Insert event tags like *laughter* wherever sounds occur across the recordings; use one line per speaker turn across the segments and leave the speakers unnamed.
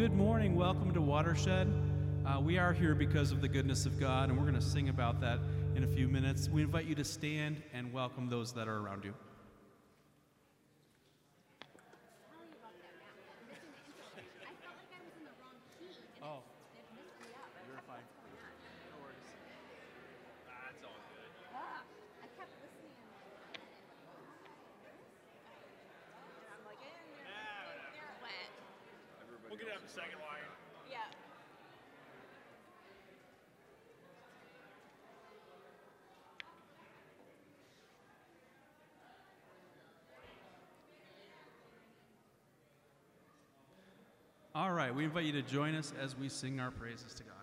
good
morning. Welcome to Watershed. Uh, we are here because of the goodness of God, and we're going to sing about that in a few minutes. We invite you to stand and welcome those that are around you. We invite you to join us as we sing our praises to God.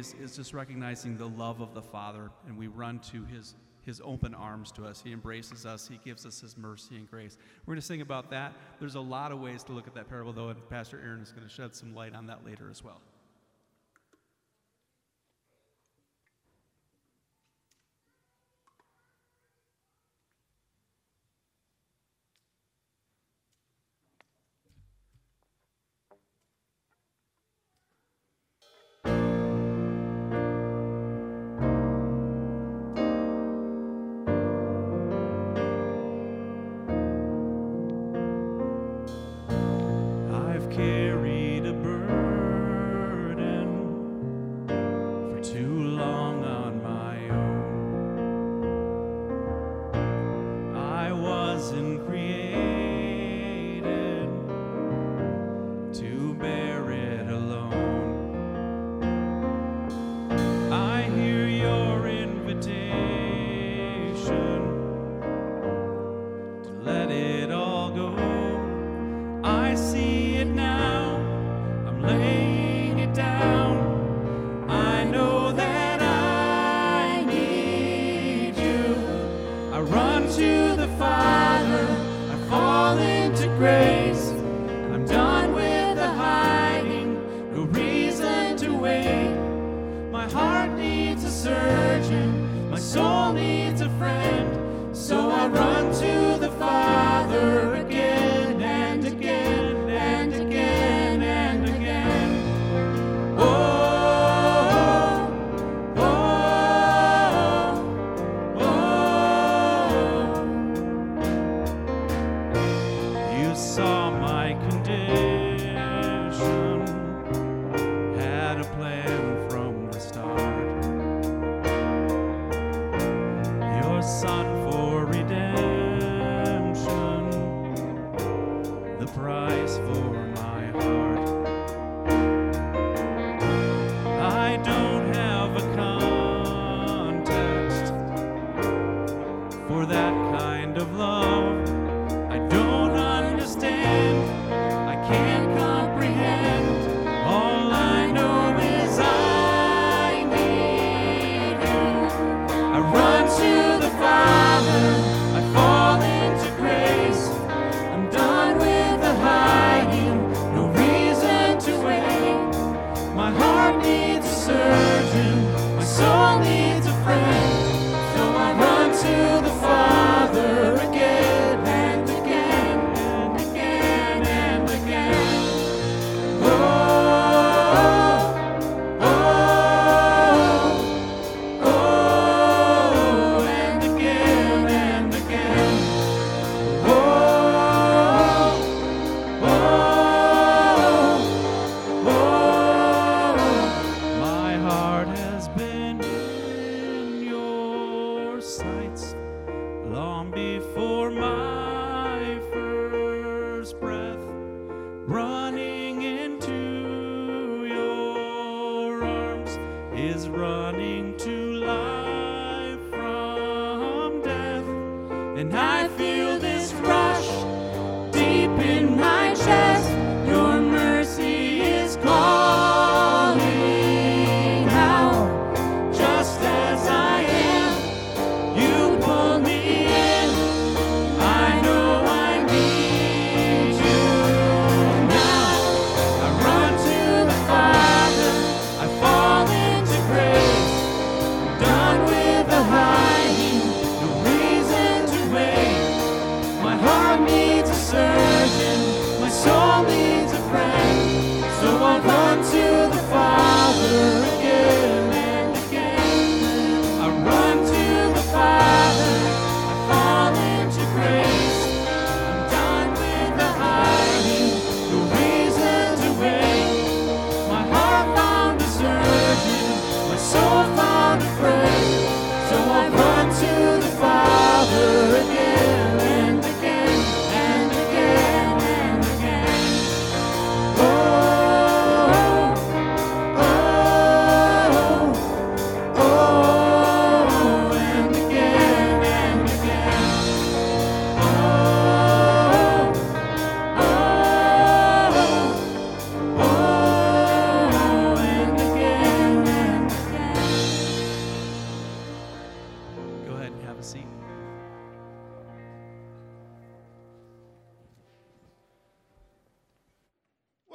ways is just recognizing the love of the Father, and we run to his, his open arms to us. He embraces us, he gives us his mercy and grace. We're going to sing about that. There's a lot of ways to look at that parable, though, and Pastor Aaron is going to shed some light on that later as well.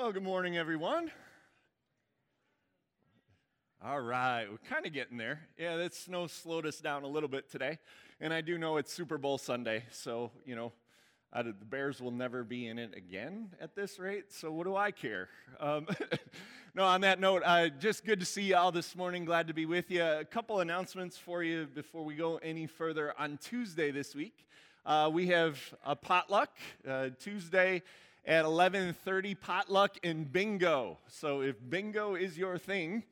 Well, good morning, everyone. All right, we're kind of getting there. Yeah, that snow slowed us down a little bit today. And I do know it's Super Bowl Sunday, so, you know, the Bears will never be in it again at this rate, so what do I care? Um, *laughs* no, on that note, uh, just good to see you all this morning. Glad to be with you. A couple announcements for you before we go any further. On Tuesday this week, uh, we have a potluck. Uh, Tuesday, at 11:30 potluck and bingo. So if bingo is your thing,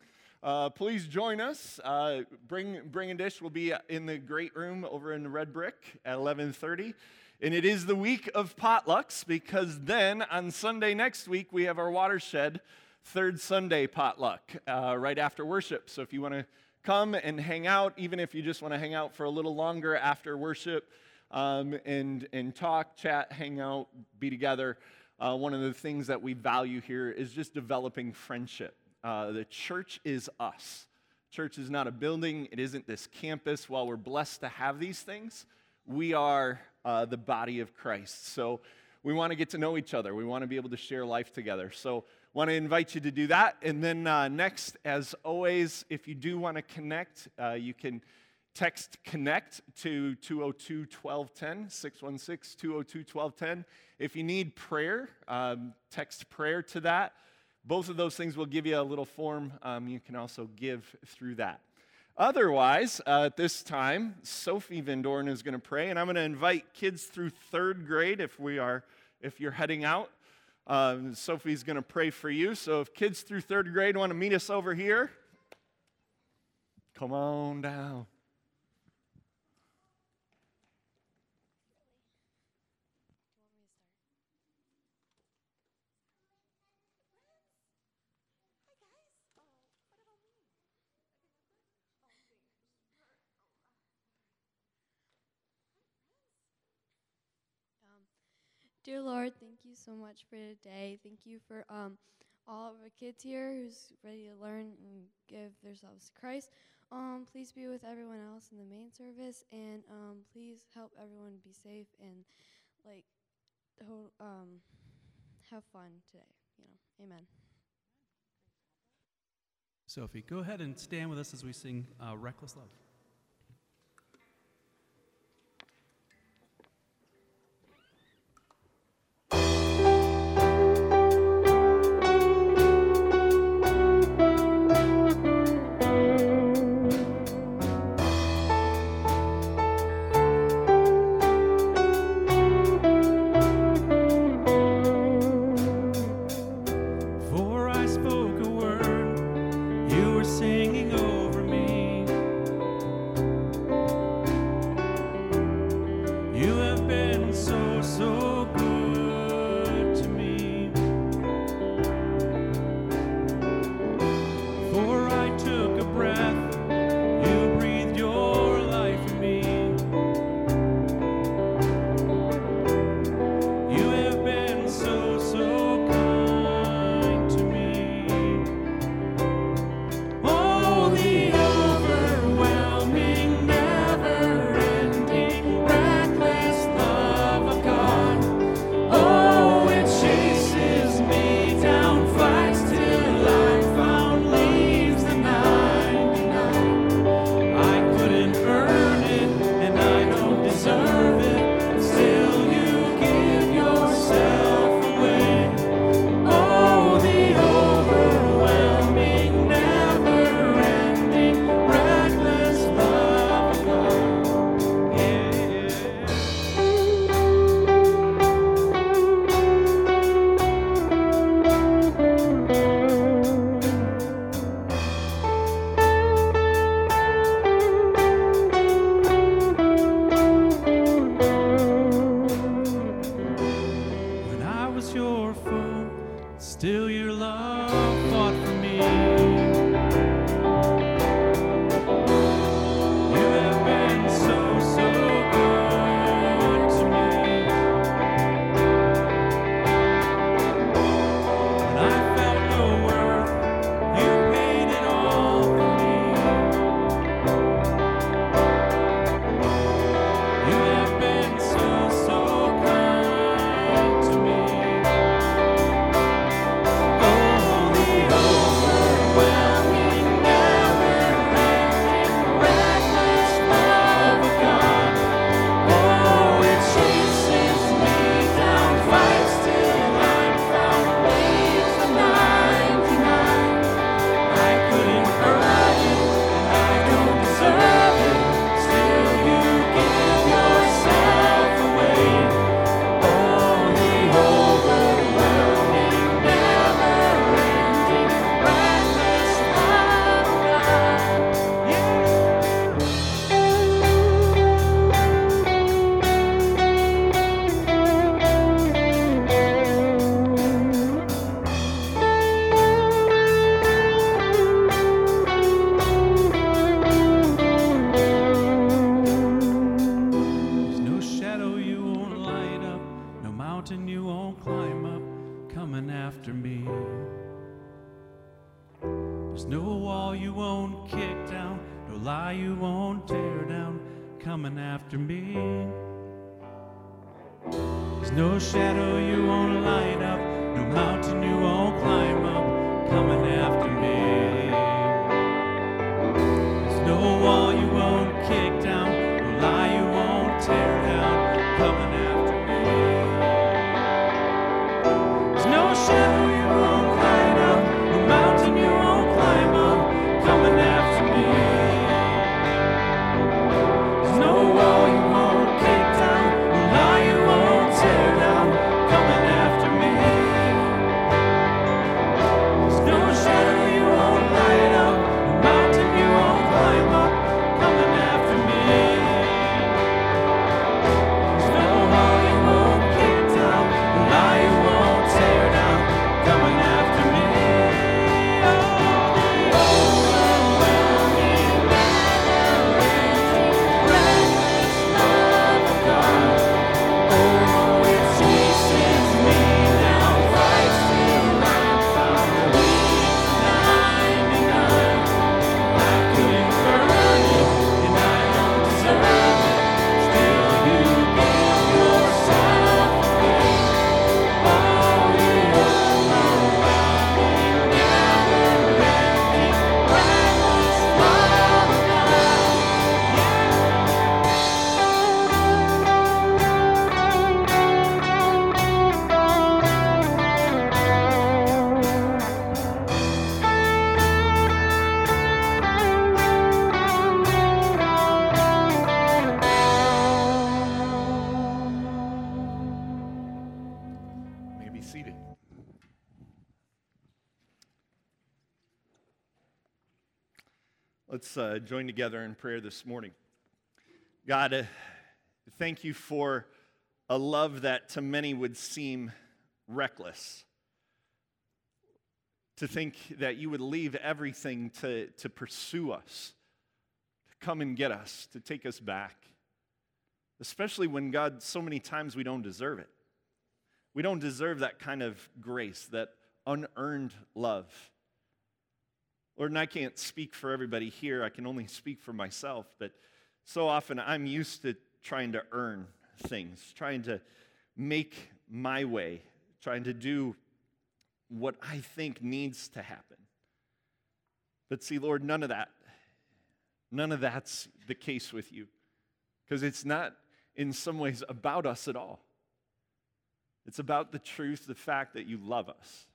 uh, please join us. Uh, bring bring a dish. We'll be in the great room over in the red brick at 11:30. And it is the week of potlucks because then on Sunday next week we have our watershed third Sunday potluck uh, right after worship. So if you want to come and hang out, even if you just want to hang out for a little longer after worship um, and and talk, chat, hang out, be together uh, one of the things that we value here is just developing friendship. Uh, the church is us. Church is not a building, it isn't this campus. While we're blessed to have these things, we are uh, the body of Christ. So we want to get to know each other. We want to be able to share life together. So want to invite you to do that. And then uh, next, as always, if you do want to connect, uh, you can text connect to 202 1210 616 202 1210 if you need prayer um, text prayer to that. Both of those things will give you a little form um, you can also give through that. Otherwise uh, at this time sophie van doren is going to pray and i'm going to invite kids through third grade if we are if you're heading out. Um, sophie's going to pray for you. So if kids through third grade want to meet us over here come on down
Dear Lord, thank you so much for today. Thank you for um, all of the kids here who's ready to learn and give themselves to Christ. Um, please be with everyone else in the main service, and um, please help everyone be safe and like um, have fun today. You know, Amen.
Sophie, go ahead and stand with us as we sing uh, "Reckless Love." Still, your love
fought for me. Together in prayer this morning. God, uh, thank you for a love that to many would seem reckless. To think that you would leave everything to, to pursue us, to come and get us, to take us back. Especially when, God, so many times we don't deserve it. We don't deserve that kind of grace, that unearned love. Lord, and I can't speak for everybody here. I can only speak for myself. But so often I'm used to trying to earn things, trying to make my way, trying to do what I think needs to happen. But see, Lord, none of that, none of that's the case with you. Because it's not in some ways about us at all. It's about the truth, the fact that you love us.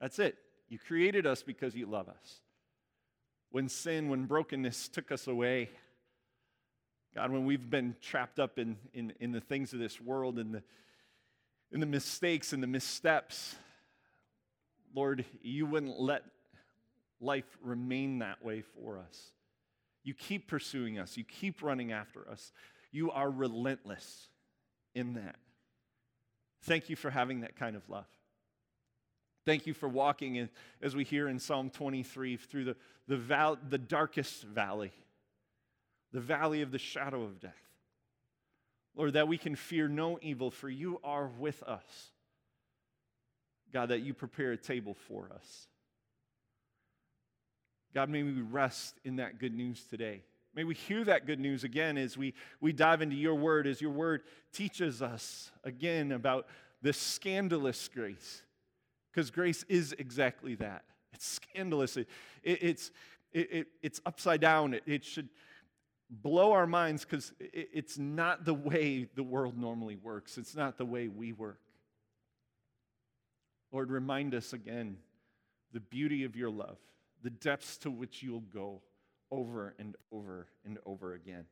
That's it. You created us because you love us. When sin, when brokenness took us away, God, when we've been trapped up in, in, in the things of this world and the, in the mistakes and the missteps, Lord, you wouldn't let life remain that way for us. You keep pursuing us, you keep running after us. You are relentless in that. Thank you for having that kind of love. Thank you for walking, in, as we hear in Psalm 23, through the, the, val- the darkest valley, the valley of the shadow of death. Lord, that we can fear no evil, for you are with us. God, that you prepare a table for us. God, may we rest in that good news today. May we hear that good news again as we, we dive into your word, as your word teaches us again about this scandalous grace. Because grace is exactly that. It's scandalous. It, it, it's, it, it, it's upside down. It, should blow our minds because it, it's not the way the world normally works, it's not the way we work. Lord, remind us again the beauty of your love, the depths to which you'll go over and over and over again.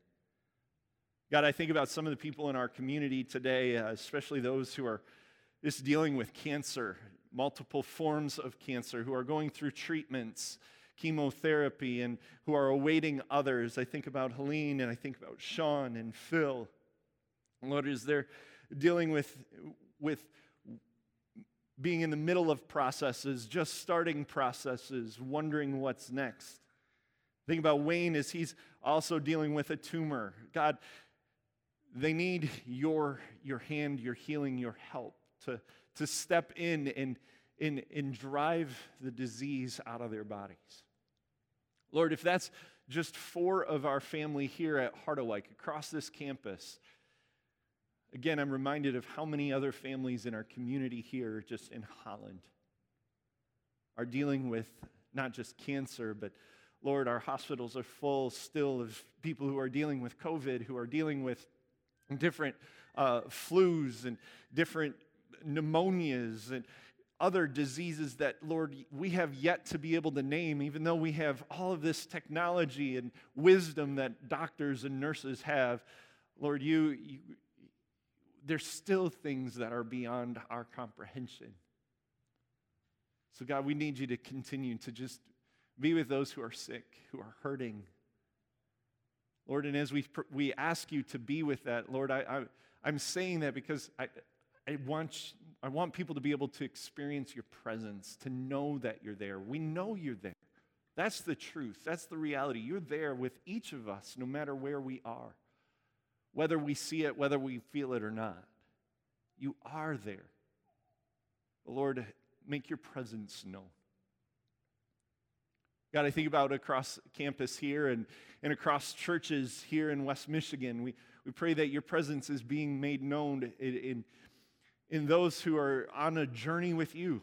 God, I think about some of the people in our community today, uh, especially those who are just dealing with cancer, multiple forms of cancer, who are going through treatments, chemotherapy, and who are awaiting others. I think about Helene and I think about Sean and Phil. Lord, as they're dealing with, with being in the middle of processes, just starting processes, wondering what's next. Think about Wayne as he's also dealing with a tumor. God, they need your, your hand, your healing, your help to, to step in and, and, and drive the disease out of their bodies. Lord, if that's just four of our family here at Harderwyk across this campus, again, I'm reminded of how many other families in our community here, just in Holland, are dealing with not just cancer, but Lord, our hospitals are full still of people who are dealing with COVID, who are dealing with different uh, flus and different pneumonias and other diseases that, Lord, we have yet to be able to name, even though we have all of this technology and wisdom that doctors and nurses have. Lord, you, you there's still things that are beyond our comprehension. So, God, we need you to continue to just be with those who are sick, who are hurting. Lord, and as we, we ask you to be with that, Lord, I, I, I'm saying that because I, I, want, I want people to be able to experience your presence, to know that you're there. We know you're there. That's the truth. That's the reality. You're there with each of us, no matter where we are, whether we see it, whether we feel it or not. You are there. Lord, make your presence known. God, I think about across campus here and, and across churches here in West Michigan. We, we pray that your presence is being made known in, in, in those who are on a journey with you.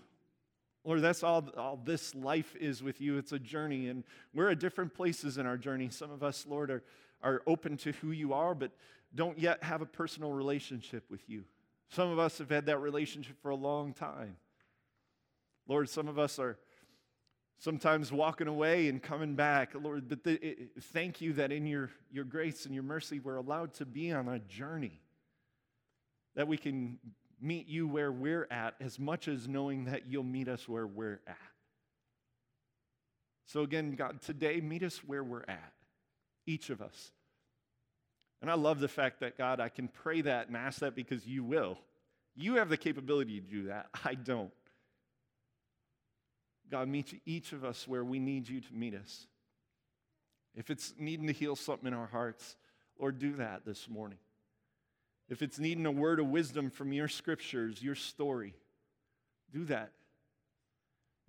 Lord, that's all, all this life is with you. It's a journey, and we're at different places in our journey. Some of us, Lord, are, are open to who you are, but don't yet have a personal relationship with you. Some of us have had that relationship for a long time. Lord, some of us are sometimes walking away and coming back. Lord, but the, it, thank you that in your, your grace and your mercy, we're allowed to be on a journey, that we can meet you where we're at as much as knowing that you'll meet us where we're at. So, again, God, today, meet us where we're at, each of us. And I love the fact that, God, I can pray that and ask that because you will. You have the capability to do that. *laughs* I don't. God, meet each of us where we need you to meet us. If it's needing to heal something in our hearts, Lord, do that this morning. If it's needing a word of wisdom from your scriptures, your story, do that.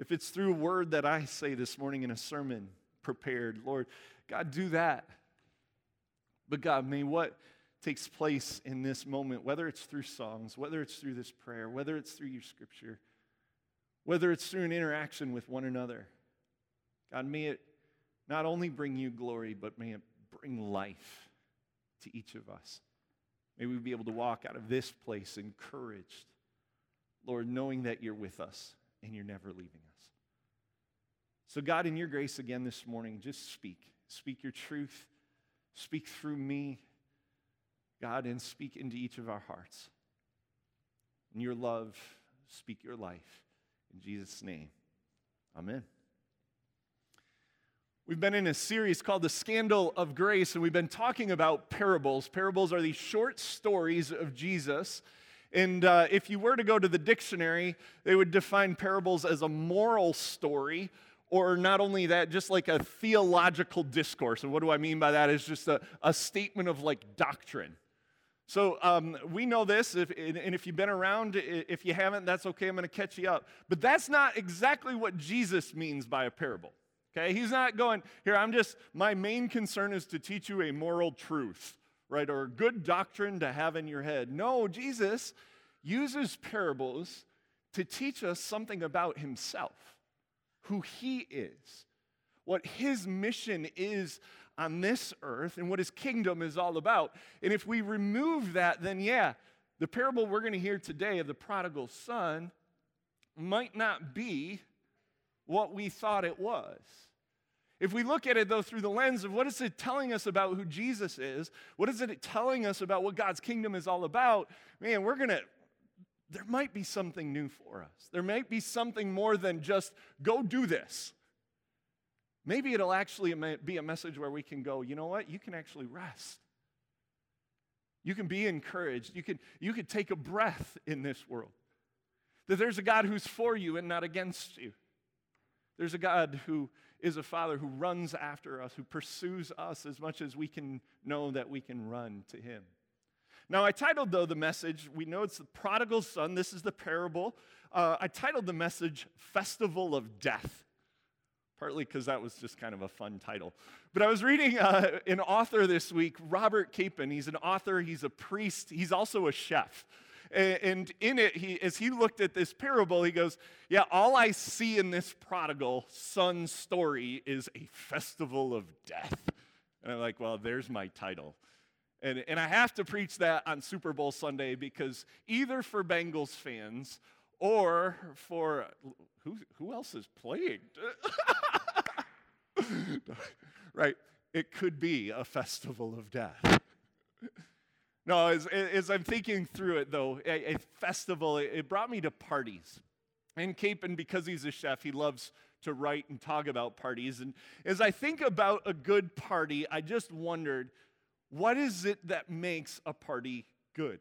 If it's through a word that I say this morning in a sermon prepared, Lord, God, do that. But God, may what takes place in this moment, whether it's through songs, whether it's through this prayer, whether it's through your scripture, whether it's through an interaction with one another. God, may it not only bring you glory, but may it bring life to each of us. May we be able to walk out of this place encouraged, Lord, knowing that you're with us and you're never leaving us. So, God, in your grace again this morning, just speak. Speak your truth. Speak through me, God, and speak into each of our hearts. In your love, speak your life. In Jesus' name, amen. We've been in a series called The Scandal of Grace, and we've been talking about parables. Parables are these short stories of Jesus. And uh, if you were to go to the dictionary, they would define parables as a moral story, or not only that, just like a theological discourse. And what do I mean by that? Is just a, a statement of like doctrine. So um, we know this, if, and if you've been around, if you haven't, that's okay, I'm going to catch you up. But that's not exactly what Jesus means by a parable. Okay, he's not going, here, I'm just, my main concern is to teach you a moral truth, right, or a good doctrine to have in your head. No, Jesus uses parables to teach us something about himself, who he is, what his mission is on this earth and what his kingdom is all about. And if we remove that, then yeah, the parable we're going to hear today of the prodigal son might not be what we thought it was. If we look at it, though, through the lens of what is it telling us about who Jesus is, what is it telling us about what God's kingdom is all about, man, we're going to, there might be something new for us. There might be something more than just go do this. Maybe it'll actually be a message where we can go, you know what? You can actually rest. You can be encouraged. You can, you can take a breath in this world. That there's a God who's for you and not against you. There's a God who is a father who runs after us, who pursues us as much as we can know that we can run to him. Now, I titled, though, the message, we know it's the prodigal son. This is the parable. Uh, I titled the message Festival of Death. partly because that was just kind of a fun title. But I was reading uh, an author this week, Robert Capon. He's an author, he's a priest, he's also a chef. And in it, he, as he looked at this parable, he goes, Yeah, all I see in this prodigal son story is a festival of death. And I'm like, Well, there's my title. And, and I have to preach that on Super Bowl Sunday because either for Bengals fans or for who, who else is playing? *laughs* right, it could be a festival of death. *laughs* No, as, as I'm thinking through it, though, a, a festival, it, it brought me to parties. And Capon, because he's a chef, he loves to write and talk about parties. And as I think about a good party, I just wondered what is it that makes a party good?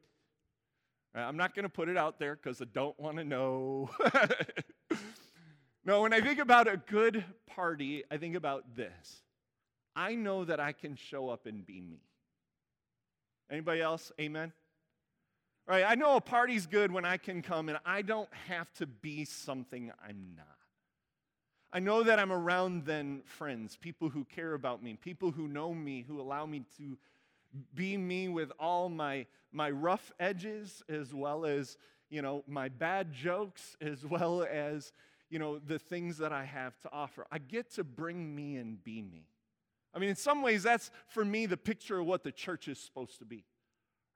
Uh, I'm not going to put it out there because I don't want to know. *laughs* no, when I think about a good party, I think about this I know that I can show up and be me. Anybody else? Amen? Right, I know a party's good when I can come and I don't have to be something I'm not. I know that I'm around then friends, people who care about me, people who know me, who allow me to be me with all my, my rough edges as well as, you know, my bad jokes as well as, you know, the things that I have to offer. I get to bring me and be me. I mean, in some ways, that's for me the picture of what the church is supposed to be.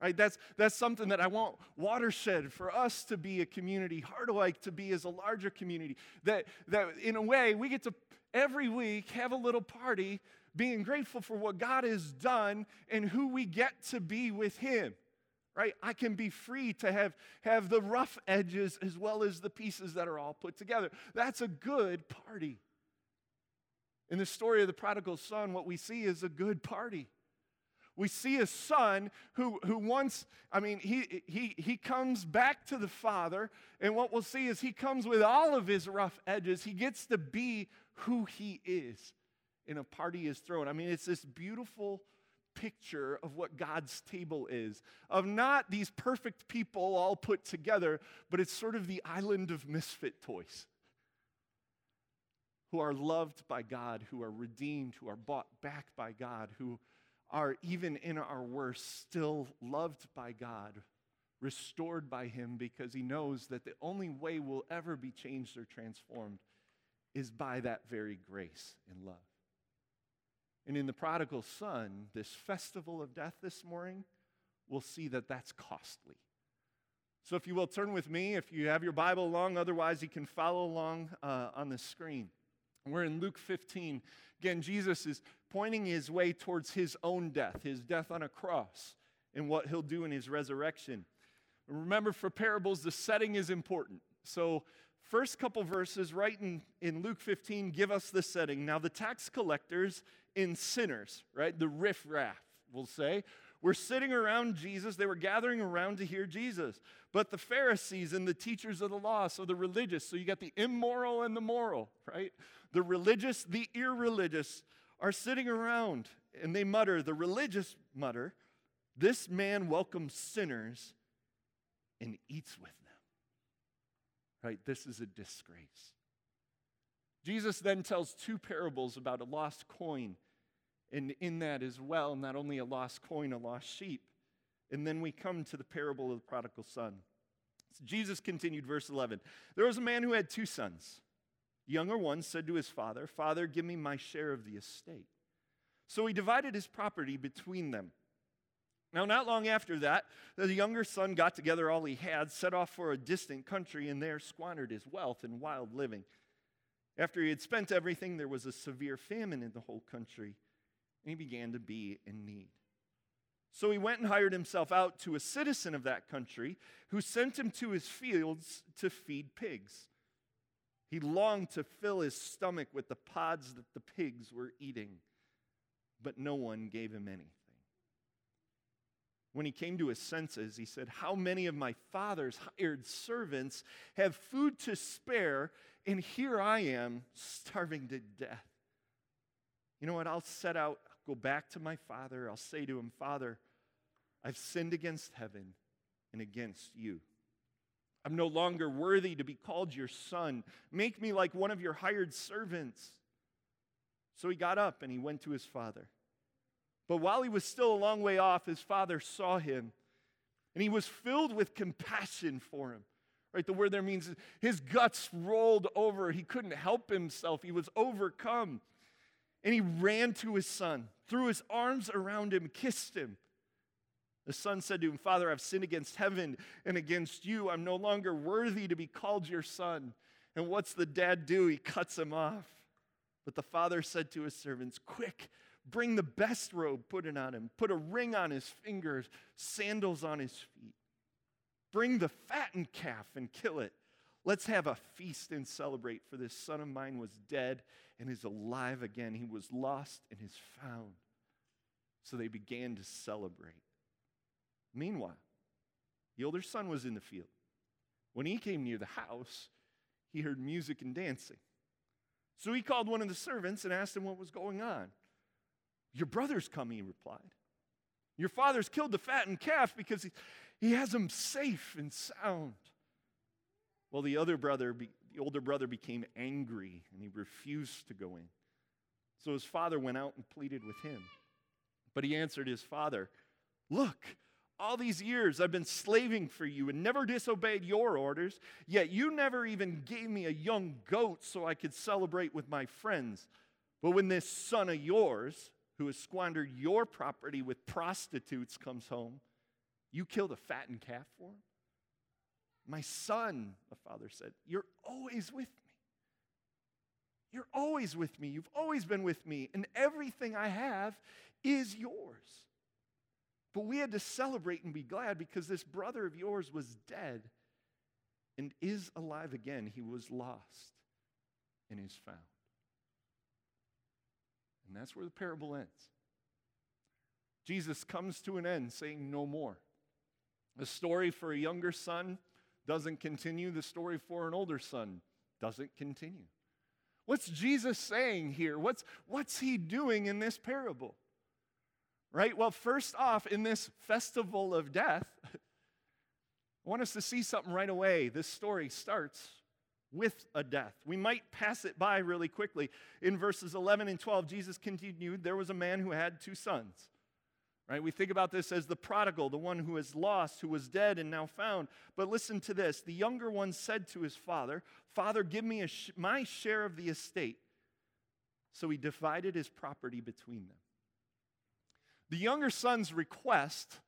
Right? That's, that's something that I want Watershed for us to be a community, Harderwyk to be as a larger community. That, that in a way, we get to every week have a little party being grateful for what God has done and who we get to be with Him. Right? I can be free to have, have the rough edges as well as the pieces that are all put together. That's a good party. In the story of the prodigal son, what we see is a good party. We see a son who, who once, I mean, he, he, he comes back to the father, and what we'll see is he comes with all of his rough edges. He gets to be who he is in a party is thrown. I mean, it's this beautiful picture of what God's table is of not these perfect people all put together, but it's sort of the island of misfit toys who are loved by God, who are redeemed, who are bought back by God, who are, even in our worst, still loved by God, restored by Him, because He knows that the only way we'll ever be changed or transformed is by that very grace and love. And in the prodigal son, this festival of death this morning, we'll see that that's costly. So, if you will, turn with me. If you have your Bible along, otherwise, you can follow along uh, on the screen. We're in Luke 15. Again, Jesus is pointing his way towards his own death, his death on a cross, and what he'll do in his resurrection. Remember, for parables, the setting is important. So, first couple verses right in, in Luke 15 give us the setting. Now, the tax collectors and sinners, right, the riffraff, we'll say, were sitting around Jesus. They were gathering around to hear Jesus. But the Pharisees and the teachers of the law, so the religious, so you got the immoral and the moral, right? The religious, the irreligious are sitting around and they mutter, the religious mutter, this man welcomes sinners and eats with them. Right? This is a disgrace. Jesus then tells two parables about a lost coin, and in that as well, not only a lost coin, a lost sheep. And then we come to the parable of the prodigal son. So Jesus continued, verse 11. There was a man who had two sons younger one said to his father, Father, give me my share of the estate. So he divided his property between them. Now, not long after that, the younger son got together all he had, set off for a distant country, and there squandered his wealth in wild living. After he had spent everything, there was a severe famine in the whole country, and he began to be in need. So he went and hired himself out to a citizen of that country who sent him to his fields to feed pigs. He longed to fill his stomach with the pods that the pigs were eating, but no one gave him anything. When he came to his senses, he said, How many of my father's hired servants have food to spare, and here I am starving to death? You know what? I'll set out, go back to my father. I'll say to him, Father, I've sinned against heaven and against you. I'm no longer worthy to be called your son. Make me like one of your hired servants. So he got up and he went to his father. But while he was still a long way off, his father saw him and he was filled with compassion for him. Right? The word there means his guts rolled over. He couldn't help himself. He was overcome. And he ran to his son, threw his arms around him, kissed him. The son said to him, Father, I've sinned against heaven and against you. I'm no longer worthy to be called your son. And what's the dad do? He cuts him off. But the father said to his servants, Quick, bring the best robe, put it on him, put a ring on his fingers, sandals on his feet. Bring the fattened calf and kill it. Let's have a feast and celebrate, for this son of mine was dead and is alive again. He was lost and is found. So they began to celebrate. Meanwhile, the older son was in the field. When he came near the house, he heard music and dancing. So he called one of the servants and asked him what was going on. Your brother's coming, he replied. Your father's killed the fattened calf because he, he has him safe and sound. Well, the other brother, the older brother became angry and he refused to go in. So his father went out and pleaded with him. But he answered his father, Look, all these years I've been slaving for you and never disobeyed your orders, yet you never even gave me a young goat so I could celebrate with my friends. But when this son of yours, who has squandered your property with prostitutes, comes home, you kill the fattened calf for him? My son, the father said, you're always with me. You're always with me. You've always been with me, and everything I have is yours. But we had to celebrate and be glad because this brother of yours was dead and is alive again. He was lost and is found. And that's where the parable ends. Jesus comes to an end saying, No more. A story for a younger son doesn't continue, the story for an older son doesn't continue. What's Jesus saying here? What's, what's he doing in this parable? Right? Well, first off, in this festival of death, I want us to see something right away. This story starts with a death. We might pass it by really quickly. In verses 11 and 12, Jesus continued there was a man who had two sons. Right? We think about this as the prodigal, the one who is lost, who was dead and now found. But listen to this. The younger one said to his father, "Father, give me sh- my share of the estate." So he divided his property between them. The younger son's request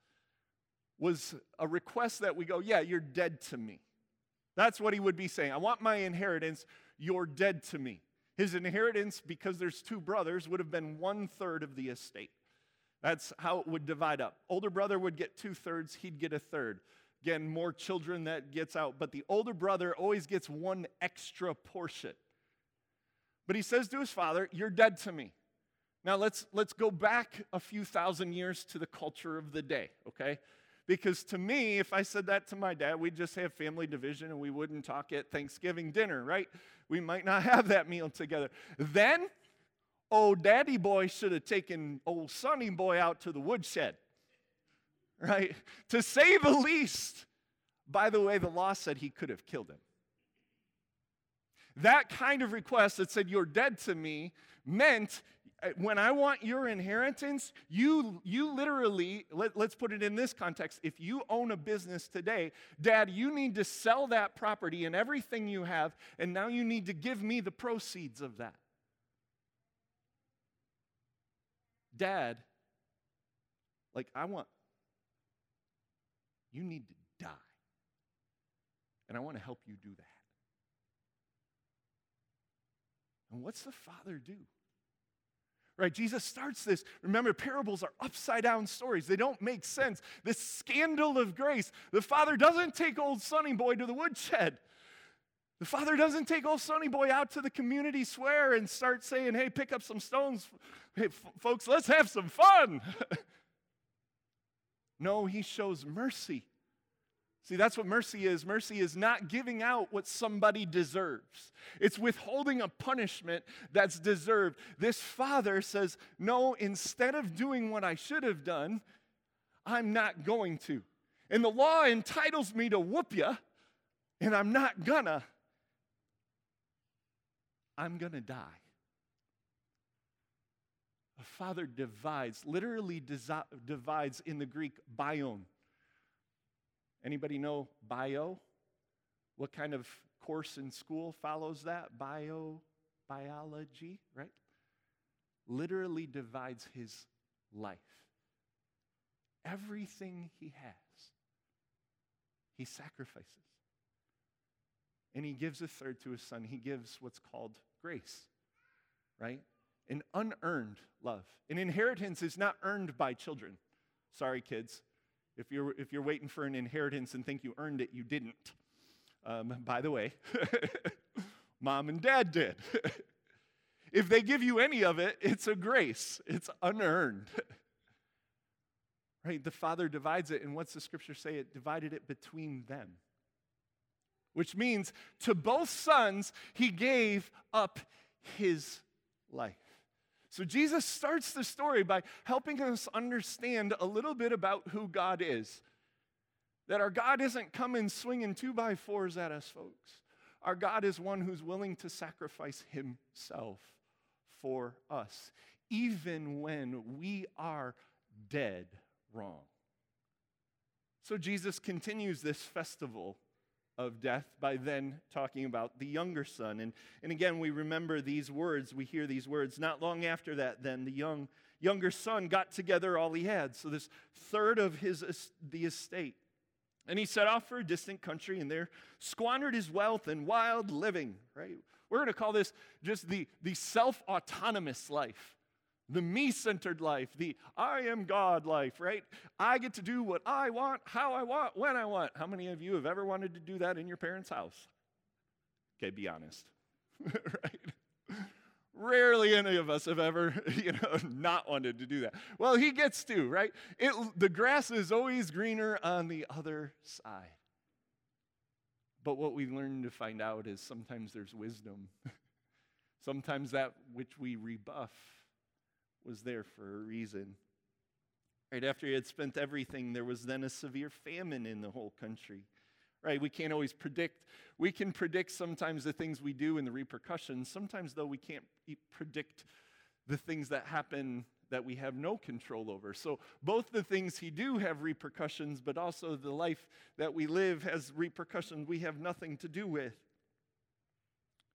was a request that we go, Yeah, you're dead to me. That's what he would be saying. I want my inheritance. You're dead to me. His inheritance, because there's two brothers, would have been one third of the estate. That's how it would divide up. Older brother would get two thirds, he'd get a third. Again, more children that gets out, but the older brother always gets one extra portion. But he says to his father, You're dead to me. Now let's let's go back a few thousand years to the culture of the day, okay? Because to me, if I said that to my dad, we'd just have family division and we wouldn't talk at Thanksgiving dinner, right? We might not *laughs* have that meal together. Then, old daddy boy should have taken old sonny boy out to the woodshed, right? To say the least. By the way, the law said he could have killed him. That kind of request that said, You're dead to me, meant uh, when I want your inheritance, you, you literally, let, let's put it in this context. If you own a business today, dad, you need to sell that property and everything you have, and now you need to give me the proceeds of that. Dad, like, I want, you need to die. And I want to help you do that. And what's the father do? Right? Jesus starts this. Remember, parables are upside down stories. They don't make sense. This scandal of grace. The father doesn't take old Sonny Boy to the woodshed. The father doesn't take old Sonny Boy out to the community square and start saying, hey, pick up some stones. Hey, f- folks, let's have some fun. *laughs* no, he shows mercy. See, that's what mercy is. Mercy is not giving out what somebody deserves, it's withholding a punishment that's deserved. This father says, No, instead of doing what I should have done, I'm not going to. And the law entitles me to whoop you, and I'm not gonna. I'm gonna die. A father divides, literally desi- divides in the Greek bion. Anybody know bio? What kind of course in school follows that? Bio, biology, right? Literally divides his life. Everything he has, he sacrifices. And he gives a third to his son. He gives what's called grace, right? An unearned love. An inheritance is not earned by children. Sorry, kids. If you're, if you're waiting for an inheritance and think you earned it, you didn't. Um, by the way, *laughs* mom and dad did. *laughs* if they give you any of it, it's a grace, it's unearned. *laughs* right? The Father divides it, and what's the scripture say? It divided it between them. Which means to both sons, he gave up his life. So Jesus starts the story by helping us understand a little bit about who God is. That our God isn't coming swinging two by fours at us, folks. Our God is one who's willing to sacrifice himself for us, even when we are dead wrong. So Jesus continues this festival of death by then talking about the younger son. And, and again, we remember these words, we hear these words. Not long after that, then, the young, younger son got together all he had. So, this third of his, the estate. And he set off for a distant country and there squandered his wealth in wild living, right? We're going to call this just the, the self autonomous life, the me centered life, the I am God life, right? I get to do what I want, how I want, when I want. How many of you have ever wanted to do that in your parents' house? Okay, be honest, *laughs* right? Rarely any of us have ever, *laughs* you know, not wanted to do that. Well, he gets to, right? It, the grass is always greener on the other side. But what we learn to find out is sometimes there's wisdom. *laughs* sometimes that which we rebuff was there for a reason. Right after he had spent everything, there was then a severe famine in the whole country right? We can't always predict. We can predict sometimes the things we do and the repercussions. Sometimes, though, we can't predict the things that happen that we have no control over. So, both the things he do have repercussions, but also the life that we live has repercussions we have nothing to do with.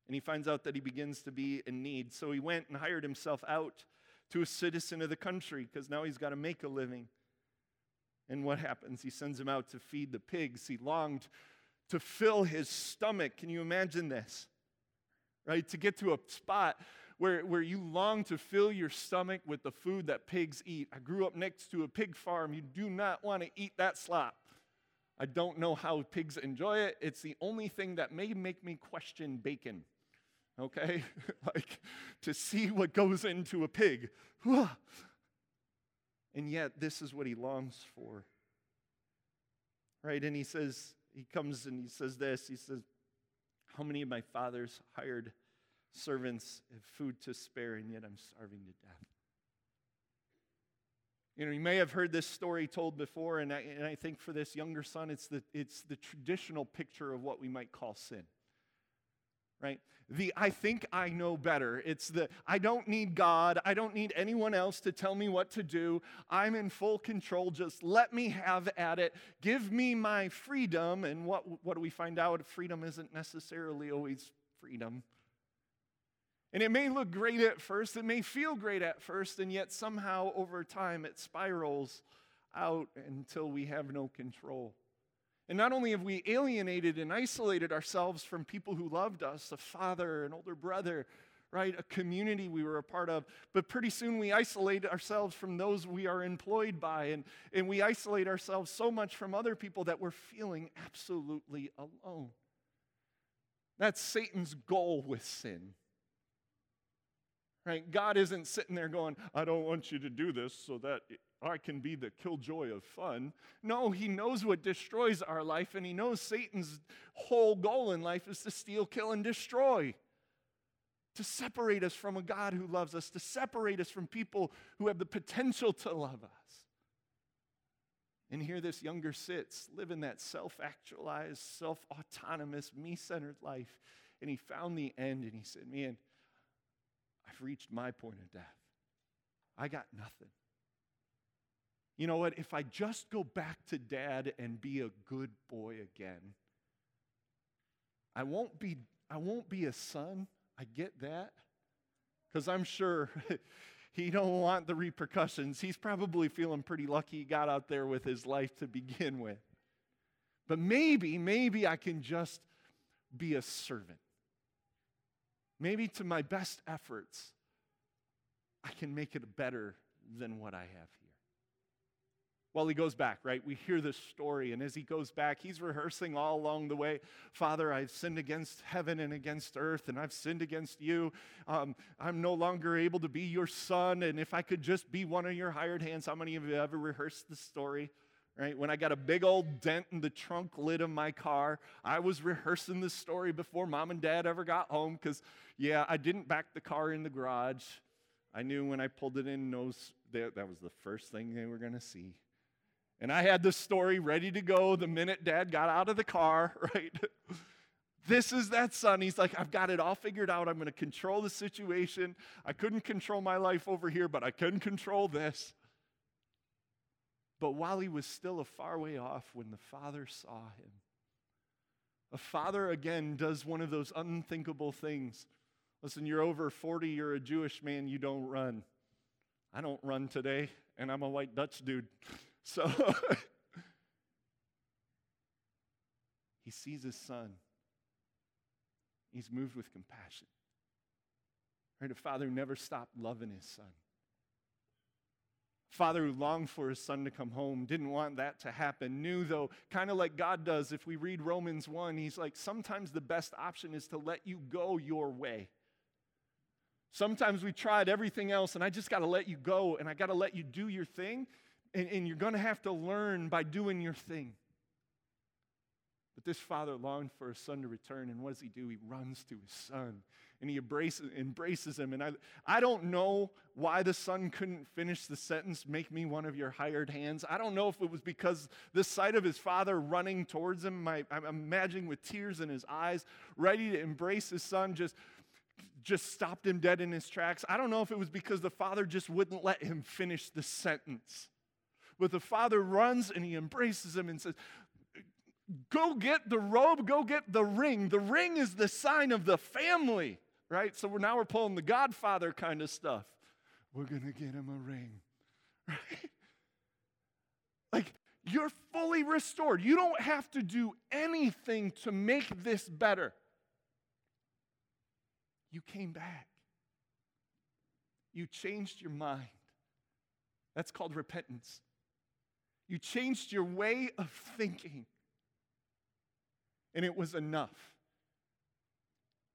And he finds out that he begins to be in need. So, he went and hired himself out to a citizen of the country because now he's got to make a living. And what happens? He sends him out to feed the pigs. He longed to fill his stomach. Can you imagine this? Right? To get to a spot where, where you long to fill your stomach with the food that pigs eat. I grew up next to a pig farm. You do not want to eat that slop. I don't know how pigs enjoy it. It's the only thing that may make me question bacon. Okay? *laughs* like to see what goes into a pig. And yet, this is what he longs for. Right? And he says, he comes and he says this He says, How many of my father's hired servants have food to spare, and yet I'm starving to death? You know, you may have heard this story told before, and I, and I think for this younger son, it's the, it's the traditional picture of what we might call sin right? The I think I know better. It's the I don't need God. I don't need anyone else to tell me what to do. I'm in full control. Just let me have at it. Give me my freedom. And what, what do we find out? Freedom isn't necessarily always freedom. And it may look great at first, it may feel great at first, and yet somehow over time it spirals out until we have no control. And not only have we alienated and isolated ourselves from people who loved us, a father, an older brother, right, a community we were a part of, but pretty soon we isolate ourselves from those we are employed by, and, and we isolate ourselves so much from other people that we're feeling absolutely alone. That's Satan's goal with sin. Right? God isn't sitting there going, I don't want you to do this so that I can be the killjoy of fun. No, he knows what destroys our life, and he knows Satan's whole goal in life is to steal, kill, and destroy. To separate us from a God who loves us, to separate us from people who have the potential to love us. And here this younger sits, living that self actualized, self autonomous, me centered life. And he found the end and he said, Man, reached my point of death. I got nothing. You know what? If I just go back to dad and be a good boy again, I won't be I won't be a son. I get that. Cuz I'm sure *laughs* he don't want the repercussions. He's probably feeling pretty lucky he got out there with his life to begin with. But maybe, maybe I can just be a servant. Maybe to my best efforts, I can make it better than what I have here. Well, he goes back, right? We hear this story, and as he goes back, he's rehearsing all along the way Father, I've sinned against heaven and against earth, and I've sinned against you. Um, I'm no longer able to be your son, and if I could just be one of your hired hands, how many of you ever rehearsed the story? Right? When I got a big old dent in the trunk lid of my car, I was rehearsing this story before mom and dad ever got home because, yeah, I didn't back the car in the garage. I knew when I pulled it in, those, that, that was the first thing they were going to see. And I had this story ready to go the minute dad got out of the car, *laughs* right? this is that son. He's like, I've got it all figured out. I'm going to control the situation. I couldn't control my life over here, but I couldn't control this. But while he was still a far way off, when the father saw him, a father again does one of those unthinkable things. Listen, you're over 40, you're a Jewish man, you don't run. I don't run today, and I'm a white Dutch dude. *laughs* So *laughs* he sees his son. He's moved with compassion. Right? A father who never stopped loving his son. Father who longed for his son to come home, didn't want that to happen, knew though, kind of like God does, if we read Romans 1, he's like, sometimes the best option is to let you go your way. Sometimes we tried everything else, and I just got to let you go, and I got to let you do your thing, and, and you're going to have to learn by doing your thing. But this father longed for his son to return, and what does he do? He runs to his son and he embraces, embraces him. And I, I don't know why the son couldn't finish the sentence, make me one of your hired hands. I don't know if it was because the sight of his father running towards him, my, I'm imagining with tears in his eyes, ready to embrace his son, just, just stopped him dead in his tracks. I don't know if it was because the father just wouldn't let him finish the sentence. But the father runs and he embraces him and says, Go get the robe, go get the ring. The ring is the sign of the family right? So we're now we're pulling the Godfather kind of stuff. We're gonna get him a ring, *laughs* right? Like you're fully restored. You don't have to do anything to make this better. You came back. You changed your mind. That's called repentance. You changed your way of thinking. And it was enough.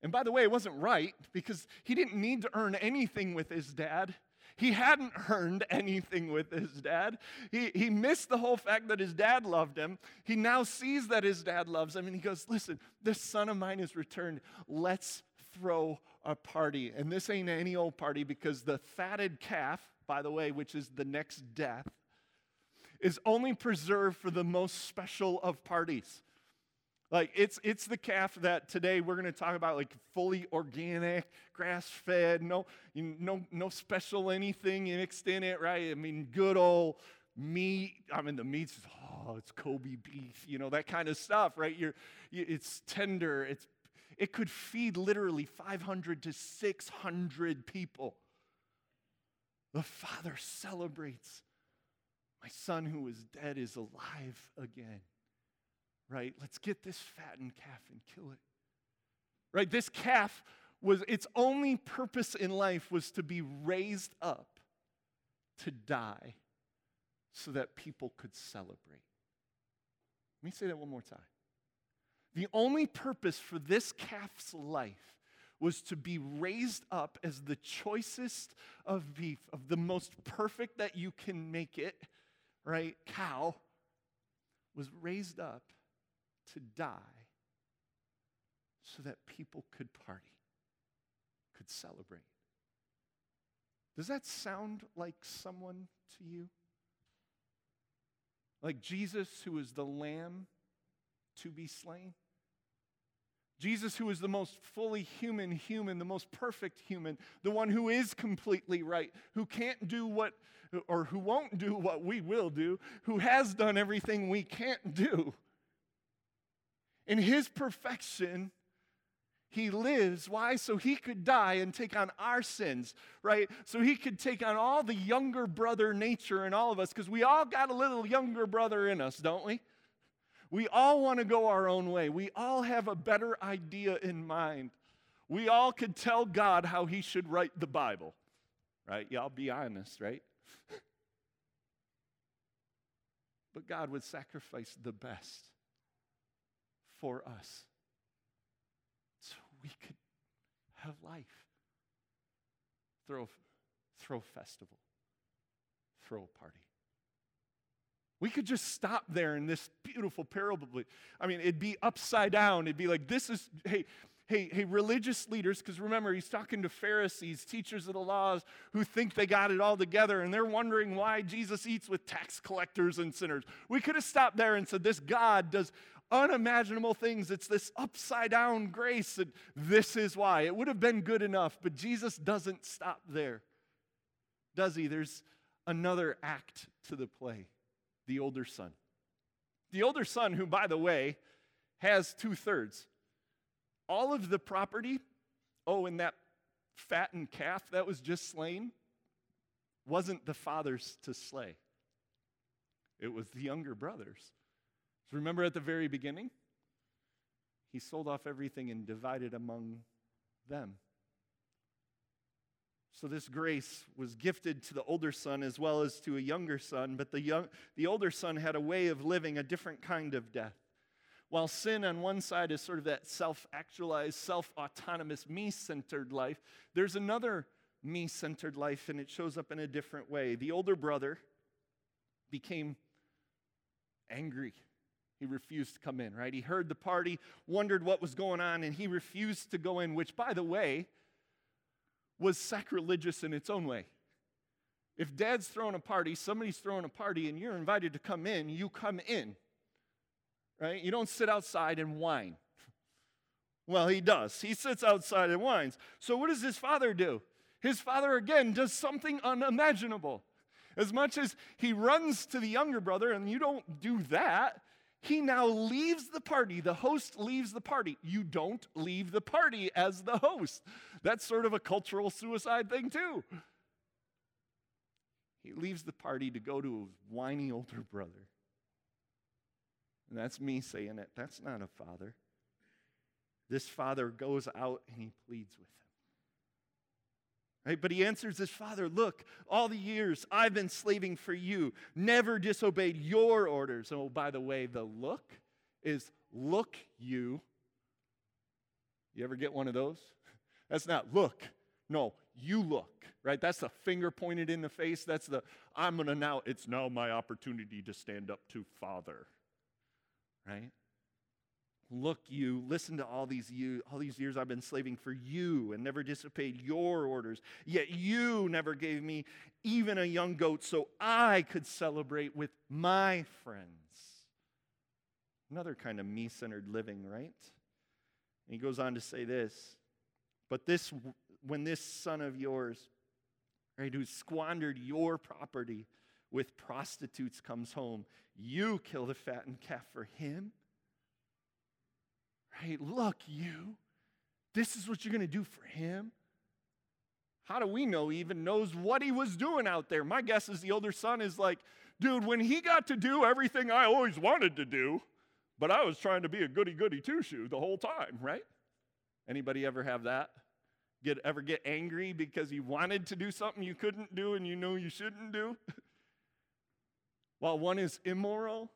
And by the way, it wasn't right because he didn't need to earn anything with his dad. He hadn't *laughs* earned anything with his dad. He, he missed the whole fact that his dad loved him. He now sees that his dad loves him and he goes, Listen, this son of mine is returned. Let's throw a party. And this ain't any old party because the fatted calf, by the way, which is the next death, is only preserved for the most special of parties. Like it's it's the calf that today we're going to talk about like fully organic, grass-fed, no no no special anything mixed in it, right? I mean, good old meat. I mean, the meat's oh, it's Kobe beef, you know that kind of stuff, right? You're it's tender. It's it could feed literally 500 to 600 people. The Father celebrates. My son who was dead is alive again right? Let's get this fattened calf and kill it. Right? This calf was its only purpose in life was to be raised up to die so that people could celebrate. Let me say that one more time. The only purpose for this calf's life was to be raised up as the choicest of beef, of the most perfect that you can make it, right? Cow was raised up to die so that people could party, could celebrate. Does that sound like someone to you? Like Jesus, who is the lamb to be slain? Jesus, who is the most fully human human, the most perfect human, the one who is completely right, who can't do what, or who won't do what we will do, who has done everything we can't do. In his perfection, he lives. Why? So he could die and take on our sins, right? So he could take on all the younger brother nature in all of us, because we all got a little younger brother in us, don't we? We all want to go our own way. We all have a better idea in mind. We all could tell God how he should write the Bible, right? Y'all be honest, right? *laughs* but God would sacrifice the best for us so we could have life. Throw, throw a festival, throw a party. We could just stop there in this beautiful parable. I mean, it'd be upside down. It'd be like, this is, hey, hey, hey, religious leaders, because remember, he's talking to Pharisees, teachers of the laws, who think they got it all together, and they're wondering why Jesus eats with tax collectors and sinners. We could have stopped there and said, This God does unimaginable things. It's this upside down grace, and this is why. It would have been good enough, but Jesus doesn't stop there, does he? There's another act to the play the older son. The older son, who, by the way, has two thirds. All of the property, oh, and that fattened calf that was just slain, wasn't the father's to slay, it was the younger brothers. So remember at the very beginning? He sold off everything and divided among them. So this grace was gifted to the older son as well as to a younger son, but the, young, the older son had a way of living a different kind of death. While sin on one side is sort of that self actualized, self autonomous, me centered life, there's another me centered life, and it shows up in a different way. The older brother became angry. He refused to come in, right? He heard the party, wondered what was going on, and he refused to go in, which, by the way, was sacrilegious in its own way. If dad's throwing a party, somebody's throwing a party, and you're invited to come in, you come in. Right? You don't sit outside and whine. Well, he does. He sits outside and whines. So, what does his father do? His father, again, does something unimaginable. As much as he runs to the younger brother, and you don't do that, he now leaves the party. The host leaves the party. You don't leave the party as the host. That's sort of a cultural suicide thing, too. He leaves the party to go to his whiny older brother. And that's me saying it. That's not a father. This father goes out and he pleads with him. Right? But he answers his father Look, all the years I've been slaving for you, never disobeyed your orders. Oh, by the way, the look is look you. You ever get one of those? *laughs* That's not look. No, you look, right? That's the finger pointed in the face. That's the, I'm going to now, it's now my opportunity to stand up to Father, right? Look, you, listen to all these you, all these years I've been slaving for you and never disobeyed your orders. Yet you never gave me even a young goat so I could celebrate with my friends. Another kind of me centered living, right? And he goes on to say this But this, when this son of yours, right, who squandered your property with prostitutes comes home, you kill the fattened calf for him Right? Look, you, this is what you're going to do for him. How do we know he even knows what he was doing out there? My guess is the older son is like, dude, when he got to do everything I always wanted to do, but I was trying to be a goody goody two shoe the whole time, right? Anybody ever have that? Get ever get angry because you wanted to do something you couldn't do and you know you shouldn't do? *laughs* While one is immoral,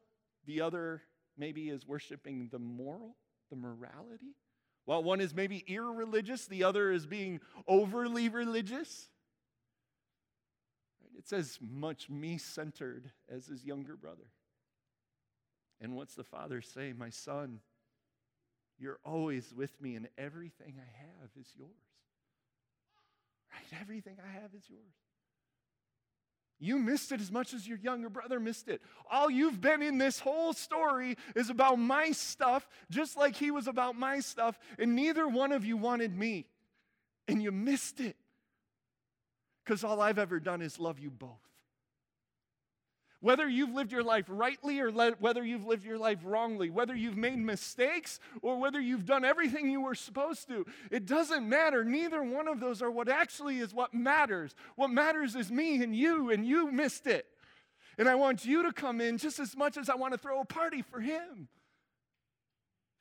the other maybe is worshiping the moral the morality. While one is maybe irreligious, the other is being overly religious. It's as much me centered as his younger brother. And what's the father say? My son, you're always with me, and everything I have is yours. Right? Everything I have is yours. You missed it as much as your younger brother missed it. All you've been in this whole story is about my stuff, just like he was about my stuff, and neither one of you wanted me. And you missed it. Because all I've ever done is love you both. Whether you've lived your life rightly or le- whether you've lived your life wrongly, whether you've made mistakes or whether you've done everything you were supposed to, it doesn't matter. Neither one of those are what actually is what matters. What matters is me and you, and you missed it. And I want you to come in just as much as I want to throw a party for him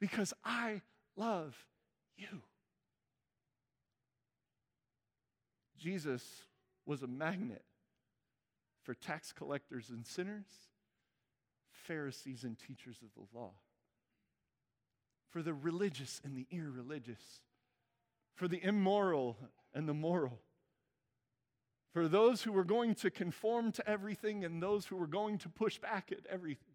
because I love you. Jesus was a magnet for tax collectors and sinners, Pharisees and teachers of the law, for the religious and the irreligious, for the immoral and the moral, for those who were going to conform to everything and those who were going to push back at everything.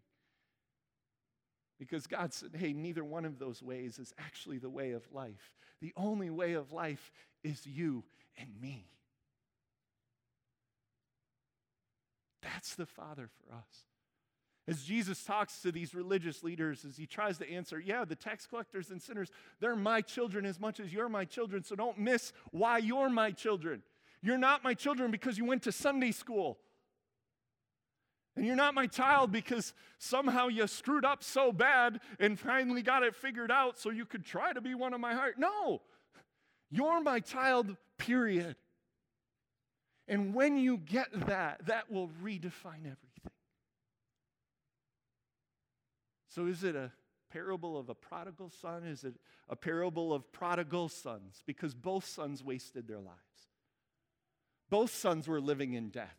Because God said, hey, neither one of those ways is actually the way of life. The only way of life is you and me. That's the Father for us. As Jesus talks to these religious leaders, as he tries to answer, yeah, the tax collectors and sinners, they're my children as much as you're my children, so don't miss why you're my children. You're not my children because you went to Sunday school. And you're not my child because somehow you screwed up so bad and finally got it figured out so you could try to be one of my heart. No, you're my child, period. And when you get that, that will redefine everything. So, is it a parable of a prodigal son? Is it a parable of prodigal sons? Because both sons wasted their lives. Both sons were living in death.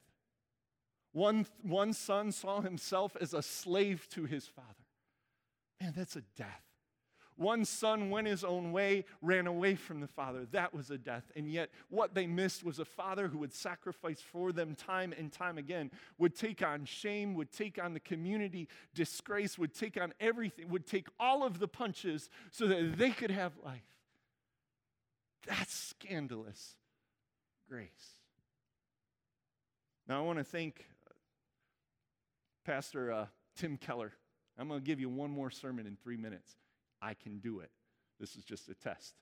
One, one son saw himself as a slave to his father. Man, that's a death. One son went his own way, ran away from the father. That was a death. And yet, what they missed was a father who would sacrifice for them time and time again, would take on shame, would take on the community disgrace, would take on everything, would take all of the punches so that they could have life. That's scandalous grace. Now, I want to thank uh, Pastor uh, Tim Keller. I'm going to give you one more sermon in three minutes. I can do it. This is just a test.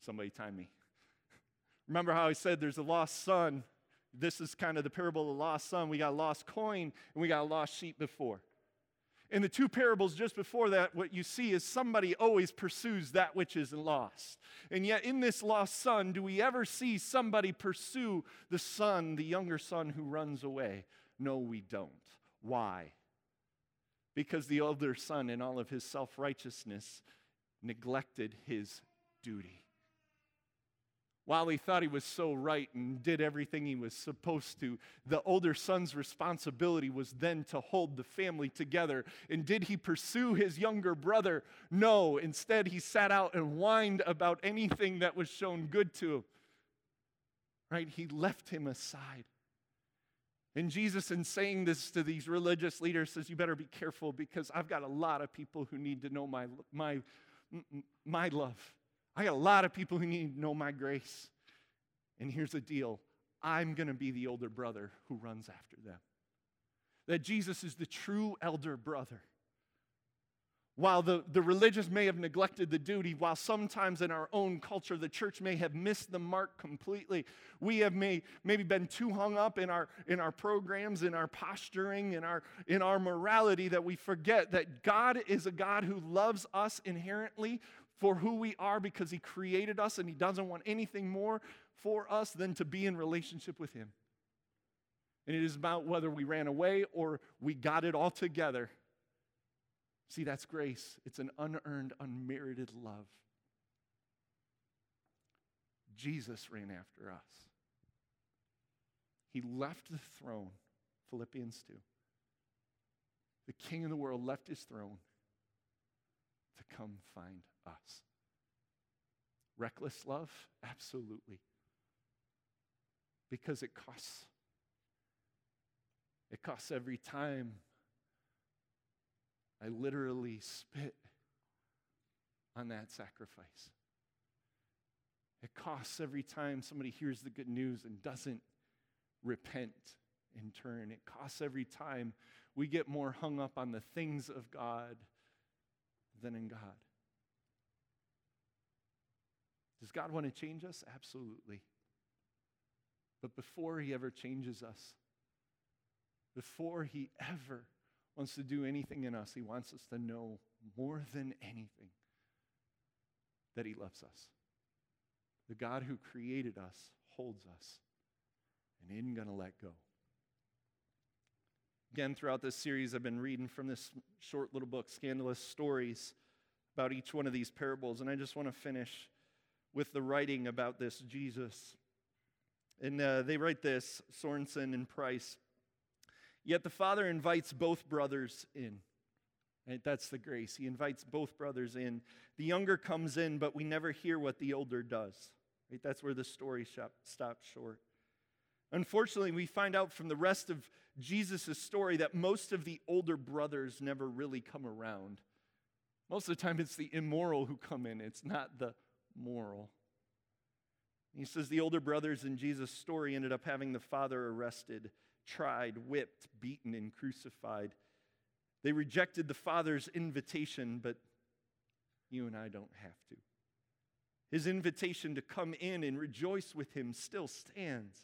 Somebody time me. Remember how I said there's a lost son? This is kind of the parable of the lost son. We got a lost coin and we got a lost sheep before. In the two parables just before that, what you see is somebody always pursues that which is lost. And yet, in this lost son, do we ever see somebody pursue the son, the younger son who runs away? No, we don't. Why? Because the older son, in all of his self righteousness, neglected his duty. While he thought he was so right and did everything he was supposed to, the older son's responsibility was then to hold the family together. And did he pursue his younger brother? No. Instead, he sat out and whined about anything that was shown good to him. Right? He left him aside. And Jesus, in saying this to these religious leaders, says, You better be careful because I've got a lot of people who need to know my, my my love. I got a lot of people who need to know my grace. And here's the deal I'm going to be the older brother who runs after them. That Jesus is the true elder brother. While the, the religious may have neglected the duty, while sometimes in our own culture the church may have missed the mark completely, we have may, maybe been too hung up in our, in our programs, in our posturing, in our, in our morality that we forget that God is a God who loves us inherently for who we are because He created us and He doesn't want anything more for us than to be in relationship with Him. And it is about whether we ran away or we got it all together See, that's grace. It's an unearned, unmerited love. Jesus ran after us. He left the throne, Philippians 2. The king of the world left his throne to come find us. Reckless love? Absolutely. Because it costs. It costs every time I literally spit on that sacrifice. It costs every time somebody hears the good news and doesn't repent in turn. It costs every time we get more hung up on the things of God than in God. Does God want to change us? Absolutely. But before He ever changes us, before He ever wants to do anything in us, He wants us to know more than anything that He loves us. The God who created us holds us and isn't going to let go. Again, throughout this series, I've been reading from this short little book, Scandalous Stories, about each one of these parables. And I just want to finish with the writing about this Jesus. And uh, they write this Sorensen and Price. Yet the father invites both brothers in. That's the grace. He invites both brothers in. The younger comes in, but we never hear what the older does. Right? That's where the story stops short. Unfortunately, we find out from the rest of Jesus' story that most of the older brothers never really come around. Most of the time, it's the immoral who come in, it's not the moral. He says the older brothers in Jesus' story ended up having the father arrested, tried, whipped, beaten, and crucified. They rejected the father's invitation, but you and I don't have to. His invitation to come in and rejoice with him still stands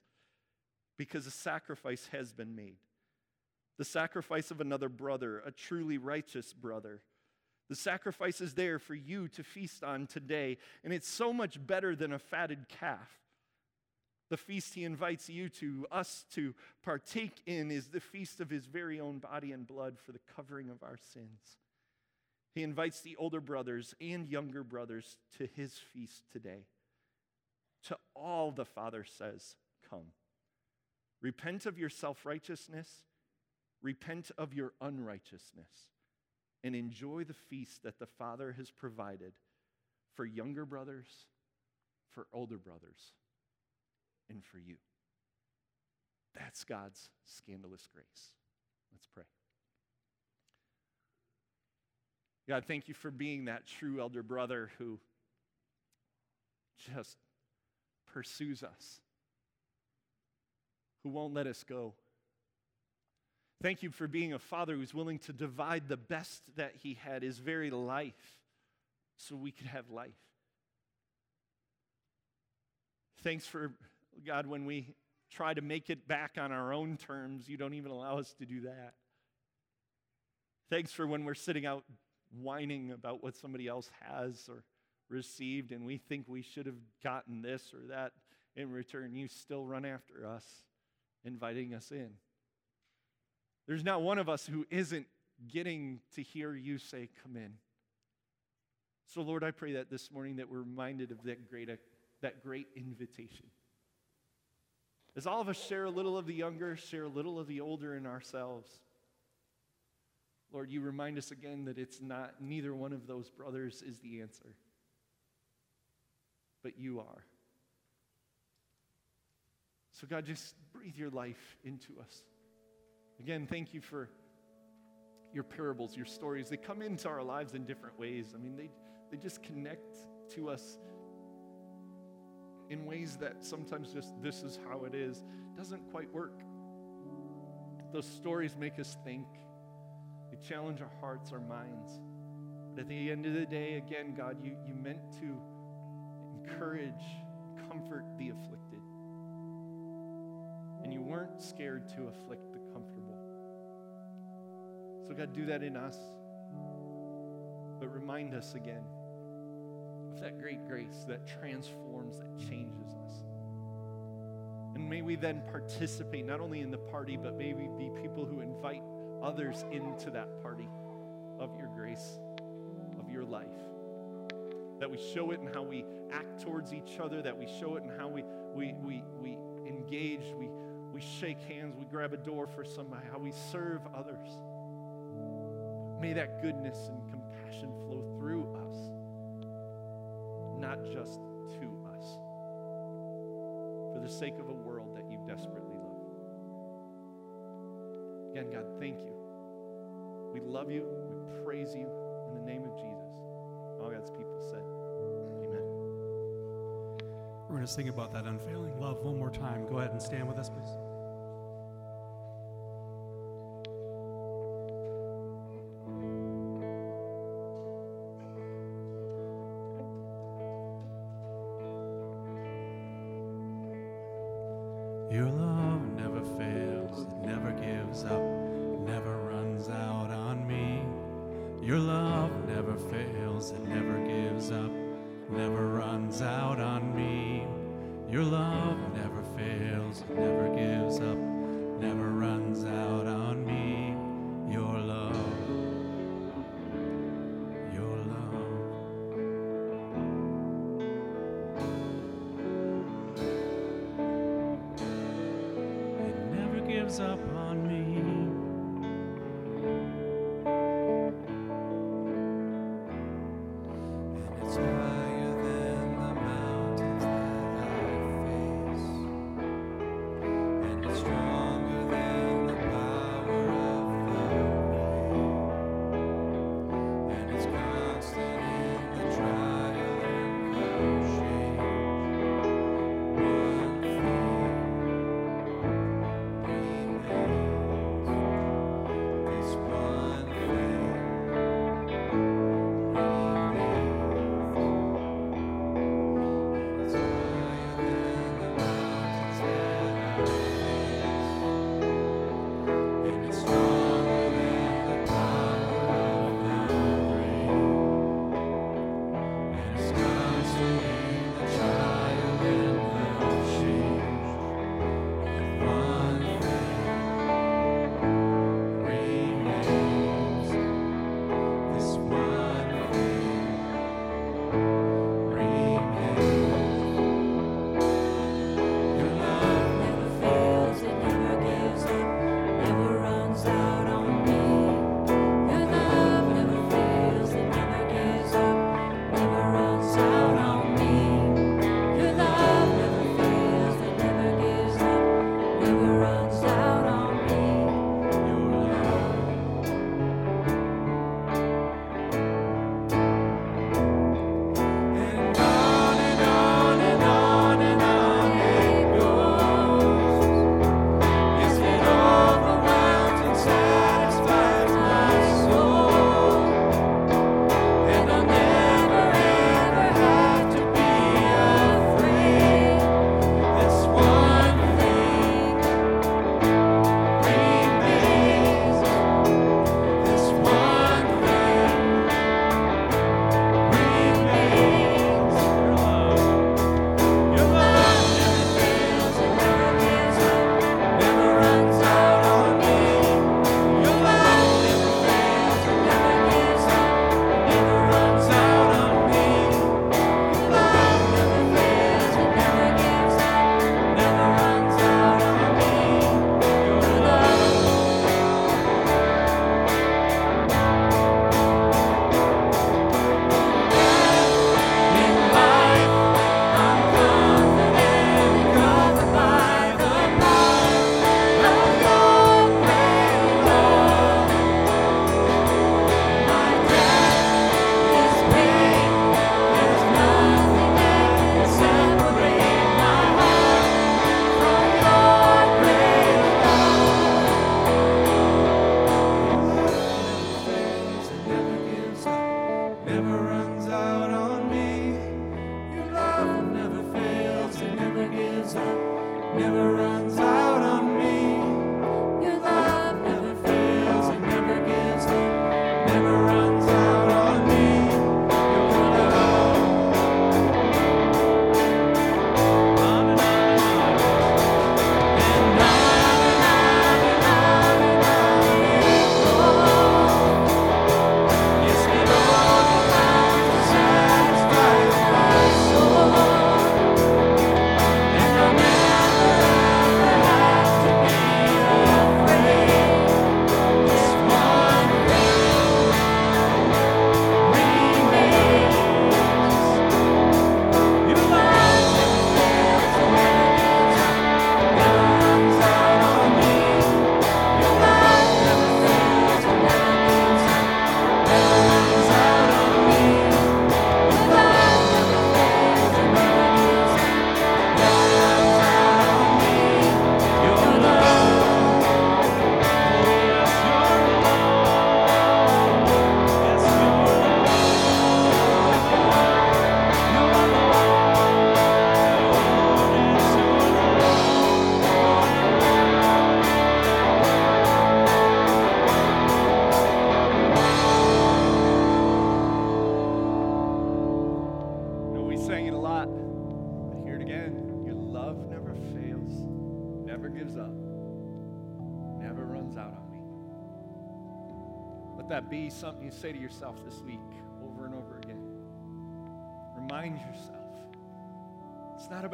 because a sacrifice has been made. The sacrifice of another brother, a truly righteous brother. The sacrifice is there for you to feast on today, and it's so much better than a fatted calf. The feast he invites you to, us to partake in, is the feast of his very own body and blood for the covering of our sins. He invites the older brothers and younger brothers to his feast today. To all the Father says, Come. Repent of your self righteousness, repent of your unrighteousness, and enjoy the feast that the Father has provided for younger brothers, for older brothers, and for you. That's God's scandalous grace. Let's pray. God, thank you for being that true elder brother who just pursues us who won't let us go. Thank you for being a father who's willing to divide the best that he had, his very life, so we could have life. Thanks for, God, when we try to make it back on our own terms, you don't even allow us to do that. Thanks for when we're sitting out whining about what somebody else has or received and we think we should have gotten this or that in return, you still run after us inviting us in. There's not one of us who isn't getting to hear you say, Come in. So, Lord, I pray that this morning that we're reminded of that great, that great invitation. As all of us share a little of the younger, share a little of the older in ourselves, Lord, you remind us again that it's not, neither one of those brothers is the answer, but you are. So, God, just breathe your life into us. Again, thank you for your parables, your stories. They come into our lives in different ways. I mean, they, they just connect to us in ways that sometimes just this is how it is doesn't quite work. Those stories make us think, they challenge our hearts, our minds. But at the end of the day, again, God, you, you meant to encourage, comfort the afflicted and you weren't scared to afflict the comfortable. So, God, do that in us. But remind us again that great grace that transforms, that changes us. And may we then participate not only in the party, but may we be people who invite others into that party of your grace, of your life. That we show it in how we act towards each other, that we show it in how we, we, we, we engage, we, we shake hands, we grab a door for somebody, how we serve others. May that goodness and compassion flow just to us, for the sake of a world that you desperately love. Again, God, thank you. We love you. We praise you in the name of Jesus. All God's people said. Amen.
We're going to sing about that unfailing love one more time. Go ahead and stand with us, please.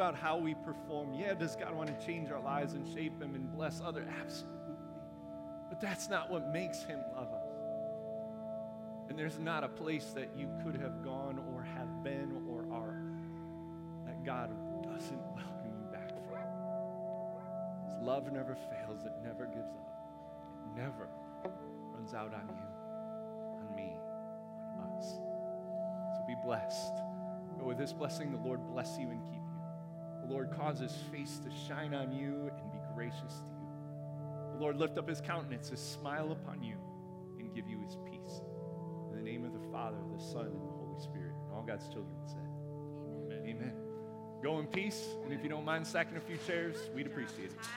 About how we perform. Yeah, does God want to change our lives and shape them and bless others? Absolutely. But that's not what makes him love us. And there's not a place that you could have gone or have been or are that God doesn't welcome you back from. His love never fails, it never gives up, it never runs out on you, on me, on us. So be blessed. But with this blessing, the Lord bless you and keep you. Lord cause his face to shine on you and be gracious to you. The Lord lift up his countenance, his smile upon you, and give you his peace. In the name of the Father, the Son, and the Holy Spirit. And all God's children said,
Amen.
Amen. Go in peace. And if you don't mind stacking a few chairs, we'd appreciate it.